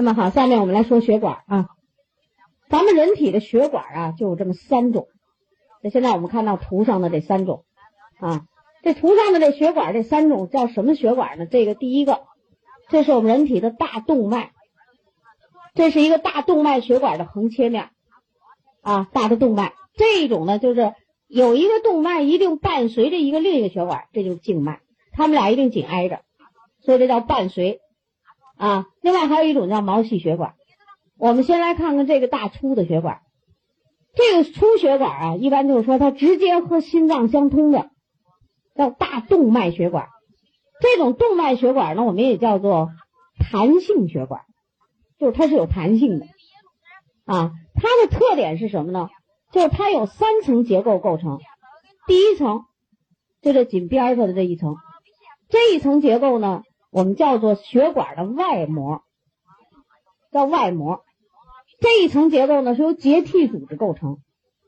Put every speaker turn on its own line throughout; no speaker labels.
那么好，下面我们来说血管啊。咱们人体的血管啊，就有这么三种。那现在我们看到图上的这三种啊，这图上的这血管这三种叫什么血管呢？这个第一个，这是我们人体的大动脉，这是一个大动脉血管的横切面啊，大的动脉。这种呢，就是有一个动脉一定伴随着一个另一个血管，这就是静脉，它们俩一定紧挨着，所以这叫伴随啊。另外还有一种叫毛细血管。我们先来看看这个大粗的血管，这个粗血管啊，一般就是说它直接和心脏相通的，叫大动脉血管。这种动脉血管呢，我们也叫做弹性血管，就是它是有弹性的啊。它的特点是什么呢？就是它有三层结构构成，第一层就这紧边上的这一层，这一层结构呢，我们叫做血管的外膜，叫外膜。这一层结构呢是由结缔组织构成，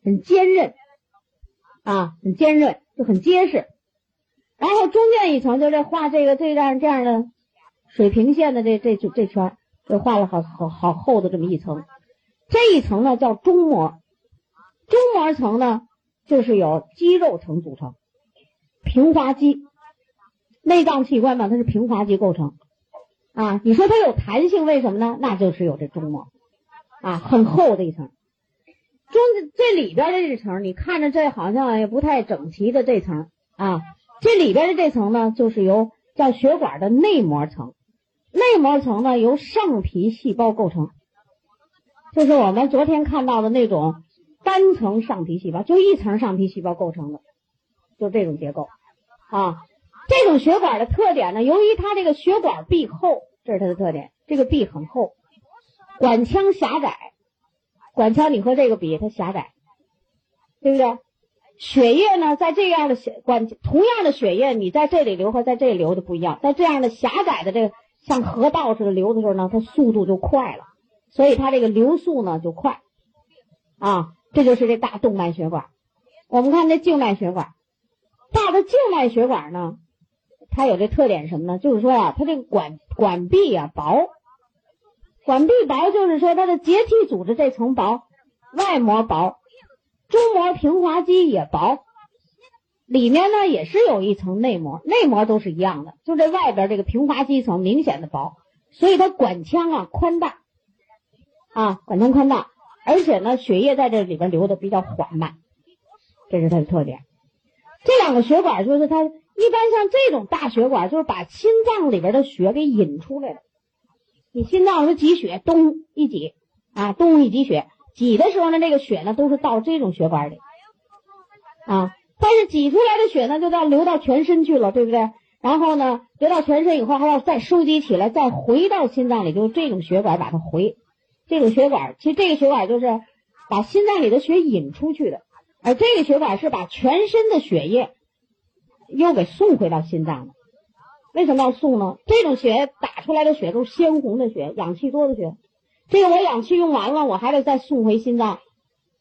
很坚韧啊，很坚韧，就很结实。然后中间一层就这画这个这样这样的水平线的这这这圈，就画了好好好厚的这么一层。这一层呢叫中膜。中膜层呢，就是由肌肉层组成，平滑肌，内脏器官嘛，它是平滑肌构成啊。你说它有弹性，为什么呢？那就是有这中膜啊，很厚的一层。中这里边的这层，你看着这好像也不太整齐的这层啊，这里边的这层呢，就是由叫血管的内膜层。内膜层呢，由上皮细胞构成，就是我们昨天看到的那种。单层上皮细胞就一层上皮细胞构成的，就这种结构啊。这种血管的特点呢，由于它这个血管壁厚，这是它的特点。这个壁很厚，管腔狭窄。管腔你和这个比，它狭窄，对不对？血液呢，在这样的血管，同样的血液，你在这里流和在这里流的不一样。在这样的狭窄的这个像河道似的流的时候呢，它速度就快了，所以它这个流速呢就快啊。这就是这大动脉血管。我们看这静脉血管，大的静脉血管呢，它有这特点什么呢？就是说呀，它这个管管壁啊薄，管壁薄就是说它的结缔组织这层薄，外膜薄，中膜平滑肌也薄，里面呢也是有一层内膜，内膜都是一样的，就这外边这个平滑肌层明显的薄，所以它管腔啊宽大啊，管腔宽大。而且呢，血液在这里边流的比较缓慢，这是它的特点。这两个血管就是它一般像这种大血管，就是把心脏里边的血给引出来了。你心脏是挤血，咚一挤啊，咚一挤血，挤的时候呢，这个血呢都是到这种血管里啊。但是挤出来的血呢，就到流到全身去了，对不对？然后呢，流到全身以后，还要再收集起来，再回到心脏里，就是这种血管把它回。这种血管，其实这个血管就是把心脏里的血引出去的，而这个血管是把全身的血液又给送回到心脏了。为什么要送呢？这种血打出来的血都是鲜红的血，氧气多的血。这个我氧气用完了，我还得再送回心脏，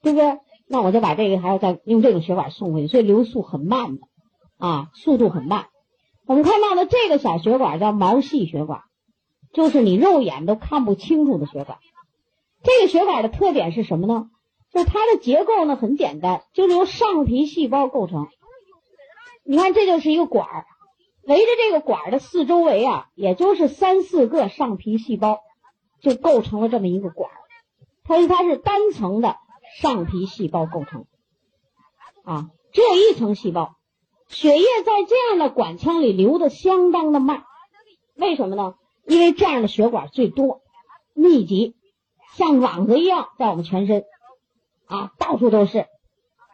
对不对？那我就把这个还要再用这种血管送回去，所以流速很慢的啊，速度很慢。我们看到的这个小血管叫毛细血管，就是你肉眼都看不清楚的血管。这个血管的特点是什么呢？就是它的结构呢很简单，就是由上皮细胞构成。你看，这就是一个管儿，围着这个管儿的四周围啊，也就是三四个上皮细胞，就构成了这么一个管儿。它是它是单层的上皮细胞构成，啊，只有一层细胞。血液在这样的管腔里流的相当的慢，为什么呢？因为这样的血管最多，密集。像网子一样在我们全身啊，到处都是。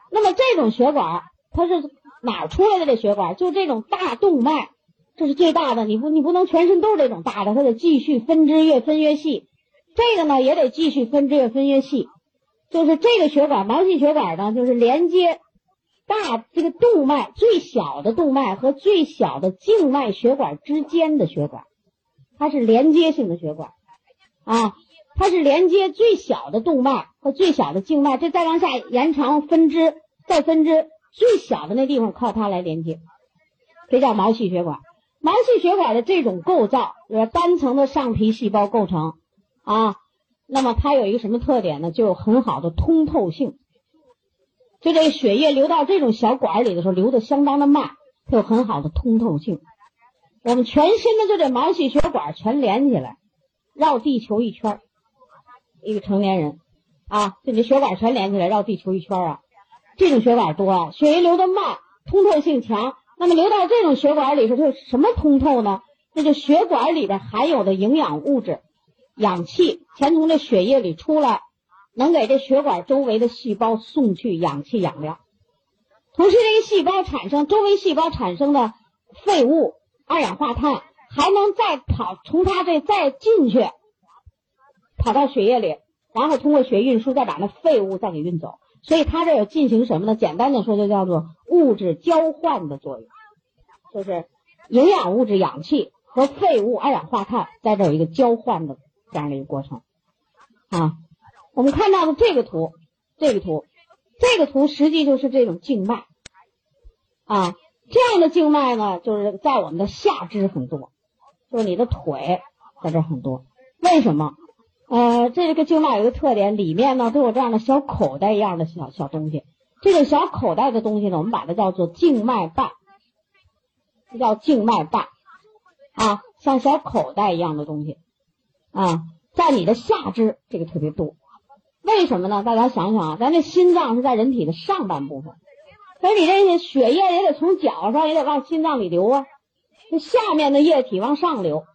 那么这种血管它是哪儿出来的？这血管就这种大动脉，这是最大的。你不你不能全身都是这种大的，它得继续分支，越分越细。这个呢也得继续分支，越分越细。就是这个血管，毛细血管呢，就是连接大这个动脉最小的动脉和最小的静脉血管之间的血管，它是连接性的血管啊。它是连接最小的动脉和最小的静脉，这再往下延长分支，再分支最小的那地方靠它来连接，这叫毛细血管。毛细血管的这种构造，是单层的上皮细胞构成啊，那么它有一个什么特点呢？就有很好的通透性。就这个血液流到这种小管里的时候，流的相当的慢，它有很好的通透性。我们全身的就这毛细血管全连起来，绕地球一圈一个成年人啊，就这血管全连起来绕地球一圈啊，这种血管多啊，血液流的慢，通透性强。那么流到这种血管里头，就什么通透呢？那就血管里边含有的营养物质、氧气，全从这血液里出来。能给这血管周围的细胞送去氧气养料，同时这个细胞产生周围细胞产生的废物、二氧化碳，还能再跑从它这再进去，跑到血液里，然后通过血液运输再把那废物再给运走。所以它这有进行什么呢？简单的说，就叫做物质交换的作用，就是营养物质、氧气和废物、二氧化碳在这有一个交换的这样的一个过程啊。我们看到的这个图，这个图，这个图实际就是这种静脉啊，这样的静脉呢，就是在我们的下肢很多，就是你的腿在这很多。为什么？呃，这个静脉有一个特点，里面呢都有这样的小口袋一样的小小东西。这个小口袋的东西呢，我们把它叫做静脉瓣，这叫静脉瓣啊，像小口袋一样的东西啊，在你的下肢这个特别多。为什么呢？大家想想啊，咱这心脏是在人体的上半部分，所以你这些血液也得从脚上也得往心脏里流啊。这下面的液体往上流，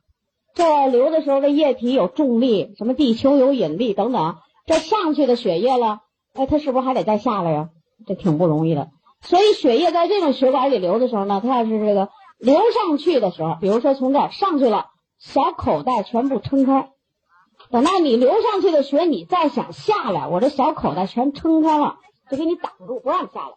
这流的时候这液体有重力，什么地球有引力等等，这上去的血液了，哎，它是不是还得再下来呀？这挺不容易的。所以血液在这种血管里流的时候呢，它要是这个流上去的时候，比如说从这儿上去了，小口袋全部撑开。等到你流上去的血，你再想下来，我这小口袋全撑开了，就给你挡住，不让你下来。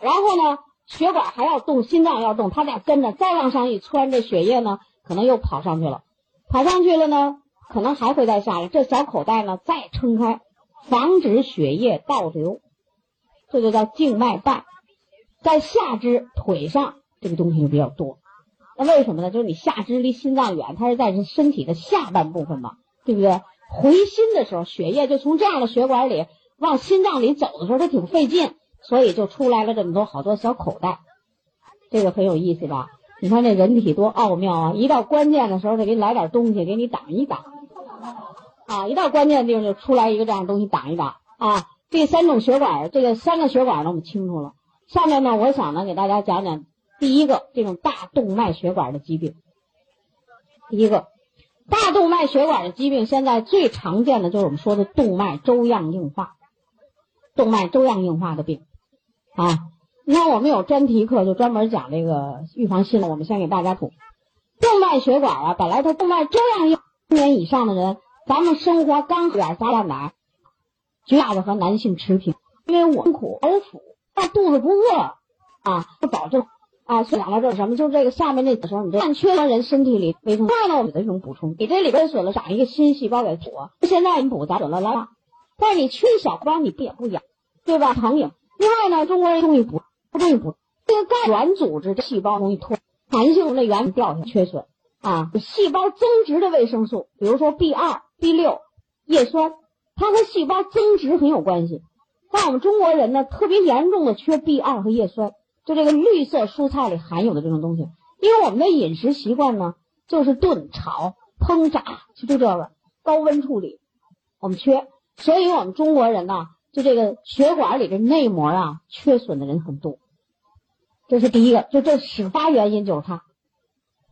然后呢，血管还要动，心脏要动，它俩跟着再往上一窜，这血液呢可能又跑上去了，跑上去了呢，可能还会再下来。这小口袋呢再撑开，防止血液倒流，这就叫静脉瓣。在下肢腿上这个东西就比较多，那为什么呢？就是你下肢离心脏远，它是在身体的下半部分嘛。对不对？回心的时候，血液就从这样的血管里往心脏里走的时候，它挺费劲，所以就出来了这么多好多小口袋，这个很有意思吧？你看这人体多奥妙啊！一到关键的时候，得给你来点东西给你挡一挡啊！一到关键的地方就出来一个这样的东西挡一挡啊！这三种血管，这个三个血管呢，我们清楚了。下面呢，我想呢给大家讲讲第一个这种大动脉血管的疾病，第一个。大动脉血管的疾病，现在最常见的就是我们说的动脉粥样硬化，动脉粥样硬化的病啊。你看，我们有专题课，就专门讲这个预防心了。我们先给大家补动脉血管啊，本来它动脉粥样硬，年以上的人，咱们生活刚点撒点奶，绝大的和男性持平，因为我们苦口腹，但肚子不饿啊，不保证。啊，讲到这是什么？就是这个下面那时候，你这半缺的人身体里维生素呢的这种补充，你这里边损了长一个新细胞给补。现在你补咱准了来了，但是你缺小光，你不也不养，对吧？疼也。另外呢，中国人容易补，不容易补这个钙软组织细胞容易脱，弹性的原掉下缺损啊。细胞增殖的维生素，比如说 B 二、B 六、叶酸，它和细胞增殖很有关系。但我们中国人呢，特别严重的缺 B 二和叶酸。就这个绿色蔬菜里含有的这种东西，因为我们的饮食习惯呢，就是炖、炒、烹、炸，就这个高温处理，我们缺，所以我们中国人呢，就这个血管里的内膜啊，缺损的人很多。这是第一个，就这始发原因就是它，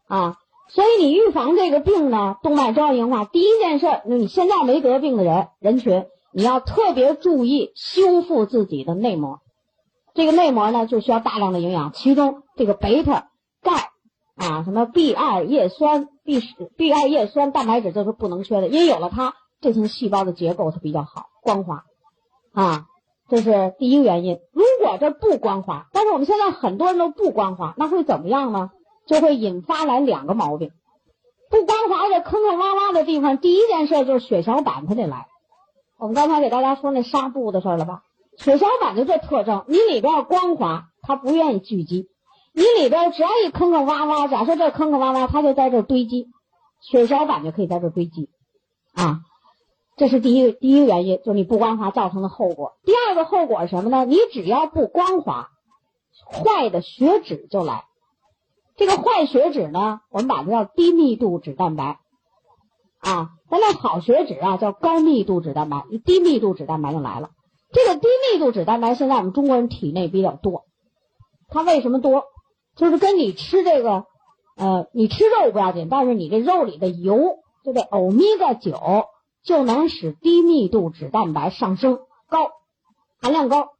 啊，所以你预防这个病呢，动脉粥样硬化，第一件事，那你现在没得病的人人群，你要特别注意修复自己的内膜。这个内膜呢，就需要大量的营养，其中这个贝塔、钙啊，什么 B 二叶酸、B 十、B 二叶酸、蛋白质都是不能缺的，因为有了它，这层细胞的结构它比较好，光滑啊，这是第一个原因。如果这不光滑，但是我们现在很多人都不光滑，那会怎么样呢？就会引发来两个毛病。不光滑的坑坑洼洼的地方，第一件事就是血小板它得来。我们刚才给大家说那纱布的事了吧？血小板就这特征，你里边光滑，它不愿意聚集；你里边只要一坑坑洼洼，假设这坑坑洼洼，它就在这堆积，血小板就可以在这堆积。啊。这是第一个第一个原因，就是你不光滑造成的后果。第二个后果是什么呢？你只要不光滑，坏的血脂就来。这个坏血脂呢，我们把它叫低密度脂蛋白啊。咱那好血脂啊，叫高密度脂蛋白。低密度脂蛋白就来了。这个低密度脂蛋白现在我们中国人体内比较多，它为什么多？就是跟你吃这个，呃，你吃肉不要紧，但是你这肉里的油，就这欧米伽九。就能使低密度脂蛋白上升高，含量高。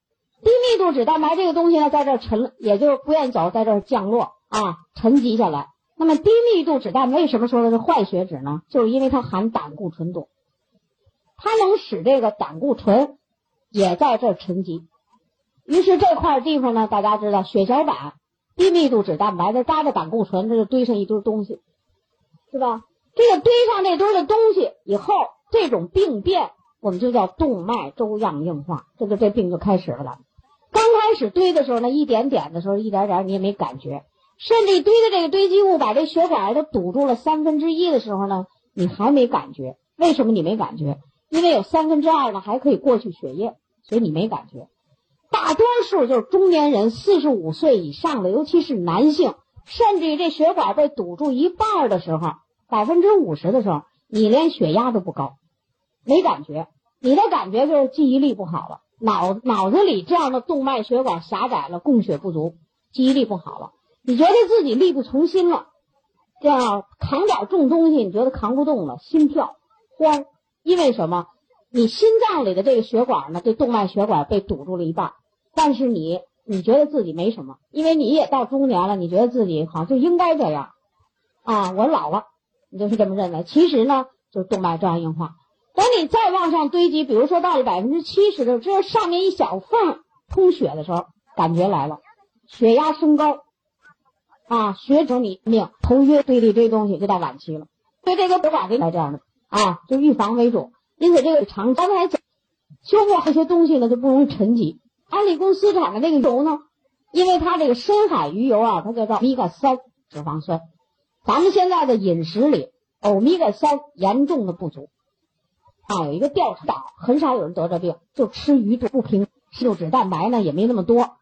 低密度脂蛋白这个东西呢，在这沉，也就不愿意走，在这降落啊，沉积下来。那么低密度脂蛋为什么说的是坏血脂呢？就是因为它含胆固醇多，它能使这个胆固醇也在这沉积。于是这块地方呢，大家知道，血小板、低密度脂蛋白再搭着胆固醇，这就堆上一堆东西，是吧？这个堆上那堆的东西以后。这种病变，我们就叫动脉粥样硬化，这就这病就开始了。刚开始堆的时候呢，一点点的时候，一点点你也没感觉，甚至堆的这个堆积物把这血管都堵住了三分之一的时候呢，你还没感觉。为什么你没感觉？因为有三分之二呢还可以过去血液，所以你没感觉。大多数就是中年人，四十五岁以上的，尤其是男性，甚至于这血管被堵住一半的时候，百分之五十的时候，你连血压都不高。没感觉，你的感觉就是记忆力不好了，脑脑子里这样的动脉血管狭窄了，供血不足，记忆力不好了。你觉得自己力不从心了，这样扛点重东西，你觉得扛不动了，心跳慌，因为什么？你心脏里的这个血管呢，这动脉血管被堵住了一半，但是你你觉得自己没什么，因为你也到中年了，你觉得自己好像就应该这样啊，我老了，你就是这么认为。其实呢，就是动脉粥样硬化。你再往上堆积，比如说到了百分之七十的时候，这上面一小缝通血的时候，感觉来了，血压升高，啊，血肿你命头晕，堆里堆东西就到晚期了。所以这个血管来这样的啊，就预防为主。因此这个长刚才讲修复这些东西呢，就不容易沉积。安利公司产的这个油呢，因为它这个深海鱼油啊，它叫做欧米伽三脂肪酸，咱们现在的饮食里欧米伽三严重的不足。啊，有一个调查，很少有人得这病，就吃鱼多不平，油脂蛋白呢也没那么多，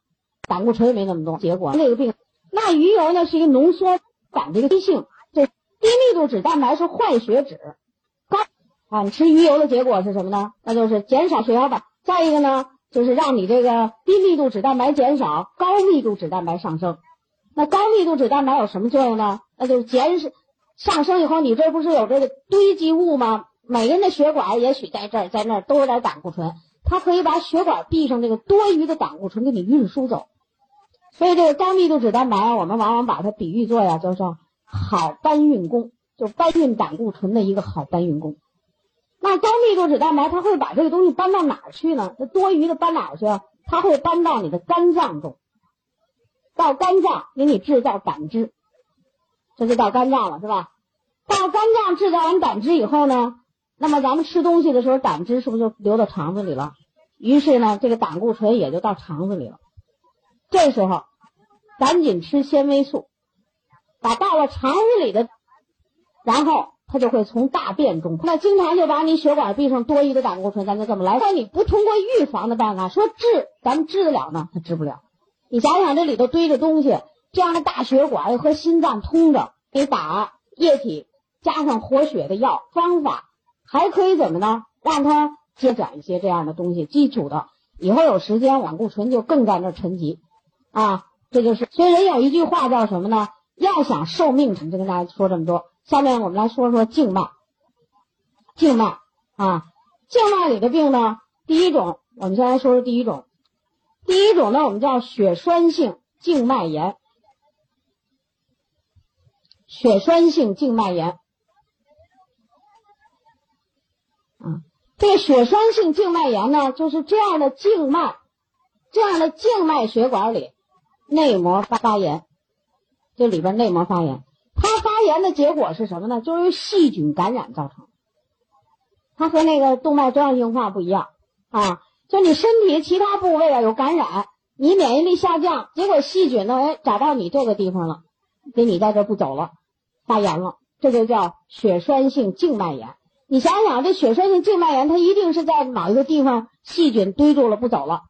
胆固醇也没那么多，结果那个病，那鱼油呢是一个浓缩反这个低性，这低密度脂蛋白是坏血脂，高啊，你吃鱼油的结果是什么呢？那就是减少血小板，再一个呢就是让你这个低密度脂蛋白减少，高密度脂蛋白上升。那高密度脂蛋白有什么作用呢？那就是减少上升以后，你这不是有这个堆积物吗？每个人的血管也许在这儿，在那儿都有点胆固醇，它可以把血管壁上这个多余的胆固醇给你运输走。所以这个高密度脂蛋白，我们往往把它比喻作呀，叫做好搬运工，就搬运胆固醇的一个好搬运工。那高密度脂蛋白，它会把这个东西搬到哪儿去呢？这多余的搬哪儿去？它会搬到你的肝脏中，到肝脏给你制造胆汁，这就到肝脏了，是吧？到肝脏制造完胆汁以后呢？那么咱们吃东西的时候，胆汁是不是就流到肠子里了？于是呢，这个胆固醇也就到肠子里了。这时候，赶紧吃纤维素，把到了肠子里的，然后它就会从大便中，那经常就把你血管壁上多余的胆固醇，咱就这么来。说你不通过预防的办法说治，咱们治得了呢？它治不了。你想想，这里头堆着东西，这样的大血管和心脏通着，给打液体加上活血的药方法。还可以怎么呢？让它接转一些这样的东西，基础的。以后有时间，胆固醇就更在那沉积，啊，这就是。所以人有一句话叫什么呢？要想寿命长，就跟大家说这么多。下面我们来说说静脉。静脉啊，静脉里的病呢，第一种，我们先来说说第一种。第一种呢，我们叫血栓性静脉炎。血栓性静脉炎。这个血栓性静脉炎呢，就是这样的静脉，这样的静脉血管里内膜发发炎，这里边内膜发炎，它发炎的结果是什么呢？就是由细菌感染造成。它和那个动脉粥样硬化不一样啊，就你身体其他部位啊有感染，你免疫力下降，结果细菌呢，哎，找到你这个地方了，给你在这不走了，发炎了，这就叫血栓性静脉炎。你想想，这血栓性静脉炎，它一定是在某一个地方细菌堆住了不走了。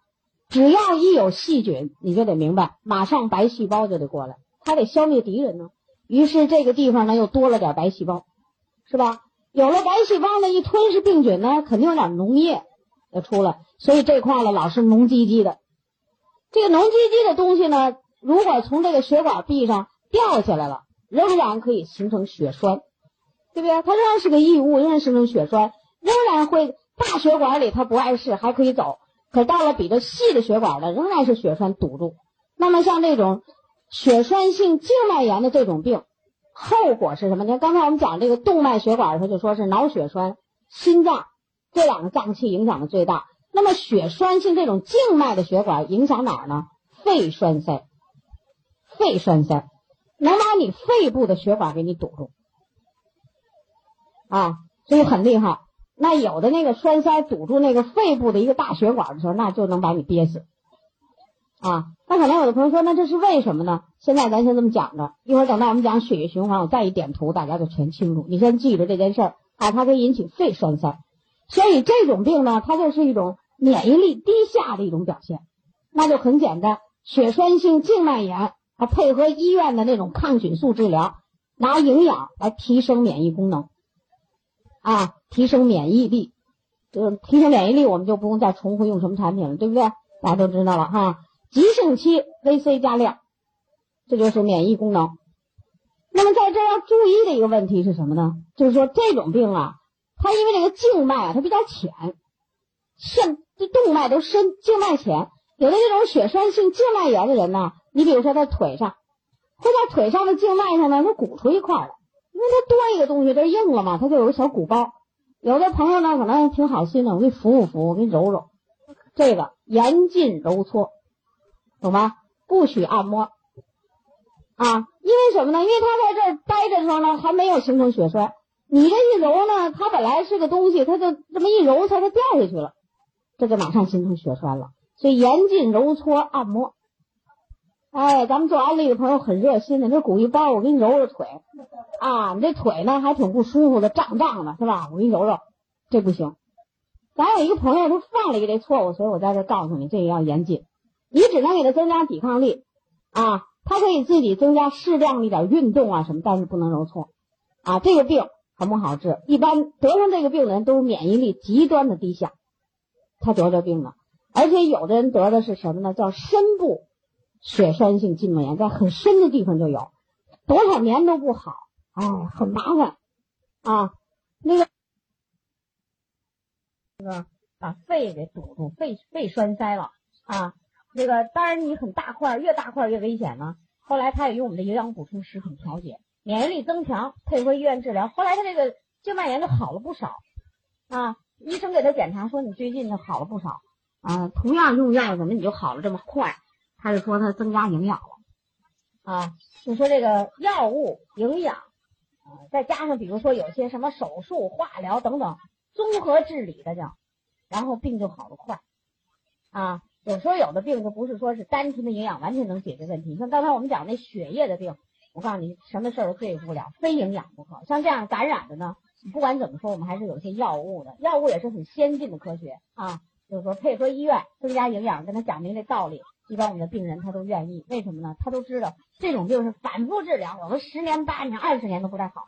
只要一有细菌，你就得明白，马上白细胞就得过来，它得消灭敌人呢。于是这个地方呢又多了点白细胞，是吧？有了白细胞呢，一吞噬病菌呢，肯定有点脓液要出来，所以这块呢老是脓唧唧的。这个脓唧唧的东西呢，如果从这个血管壁上掉下来了，仍然可以形成血栓，对不对？它仍然是个异物，仍然形成血栓，仍然会大血管里它不碍事，还可以走。可到了比较细的血管呢，仍然是血栓堵住。那么像这种血栓性静脉炎的这种病，后果是什么呢？刚才我们讲这个动脉血管，它就说是脑血栓、心脏这两个脏器影响的最大。那么血栓性这种静脉的血管影响哪儿呢？肺栓塞，肺栓塞能把你肺部的血管给你堵住啊，所以很厉害。那有的那个栓塞堵住那个肺部的一个大血管的时候，那就能把你憋死，啊！那可能有的朋友说，那这是为什么呢？现在咱先这么讲着，一会儿等到我们讲血液循环，我再一点图，大家就全清楚。你先记着这件事儿啊，它可以引起肺栓塞，所以这种病呢，它就是一种免疫力低下的一种表现。那就很简单，血栓性静脉炎，啊配合医院的那种抗菌素治疗，拿营养来提升免疫功能。啊，提升免疫力，就是提升免疫力，我们就不用再重复用什么产品了，对不对？大家都知道了哈。急性期 VC 加量，这就是免疫功能。那么在这要注意的一个问题是什么呢？就是说这种病啊，它因为这个静脉啊，它比较浅，肾这动脉都深，静脉浅。有的这种血栓性静脉炎的人呢，你比如说在腿上，会在腿上的静脉上呢，它鼓出一块来。因为它多一个东西，这硬了嘛，它就有个小鼓包。有的朋友呢，可能挺好心的，我给你扶扶扶，我给你揉揉。这个严禁揉搓，懂吗？不许按摩啊！因为什么呢？因为它在这儿待着的时候呢，还没有形成血栓。你这一揉呢，它本来是个东西，它就这么一揉，它就掉下去了，这就马上形成血栓了。所以严禁揉搓按摩。哎，咱们做安利的朋友很热心的，这鼓一包，我给你揉揉腿，啊，你这腿呢还挺不舒服的，胀胀的，是吧？我给你揉揉，这不行。咱有一个朋友，他犯了一个这错误，所以我在这告诉你，这个要严谨。你只能给他增加抵抗力，啊，他可以自己增加适量一点运动啊什么，但是不能揉搓，啊，这个病很不好治。一般得上这个病的人都免疫力极端的低下，他得这病了，而且有的人得的是什么呢？叫深部。血栓性静脉炎在很深的地方就有，多少年都不好，哎，很麻烦啊。那个那个把肺给堵住，肺肺栓塞了啊。那个当然你很大块，越大块越危险呢。后来他也用我们的营养补充食品调节，免疫力增强，配合医院治疗。后来他这个静脉炎就好了不少啊。医生给他检查说你最近就好了不少啊。同样用药怎么你就好了这么快？他就说他增加营养了，啊，就说这个药物营养，啊，再加上比如说有些什么手术、化疗等等综合治理的叫，然后病就好得快，啊，有时候有的病就不是说是单纯的营养完全能解决问题，像刚才我们讲那血液的病，我告诉你什么事儿都对付不了，非营养不可。像这样感染的呢，不管怎么说，我们还是有些药物的，药物也是很先进的科学啊，就是说配合医院增加营养，跟他讲明这道理。一般我们的病人他都愿意，为什么呢？他都知道这种病是反复治疗，我们十年八年二十年都不太好。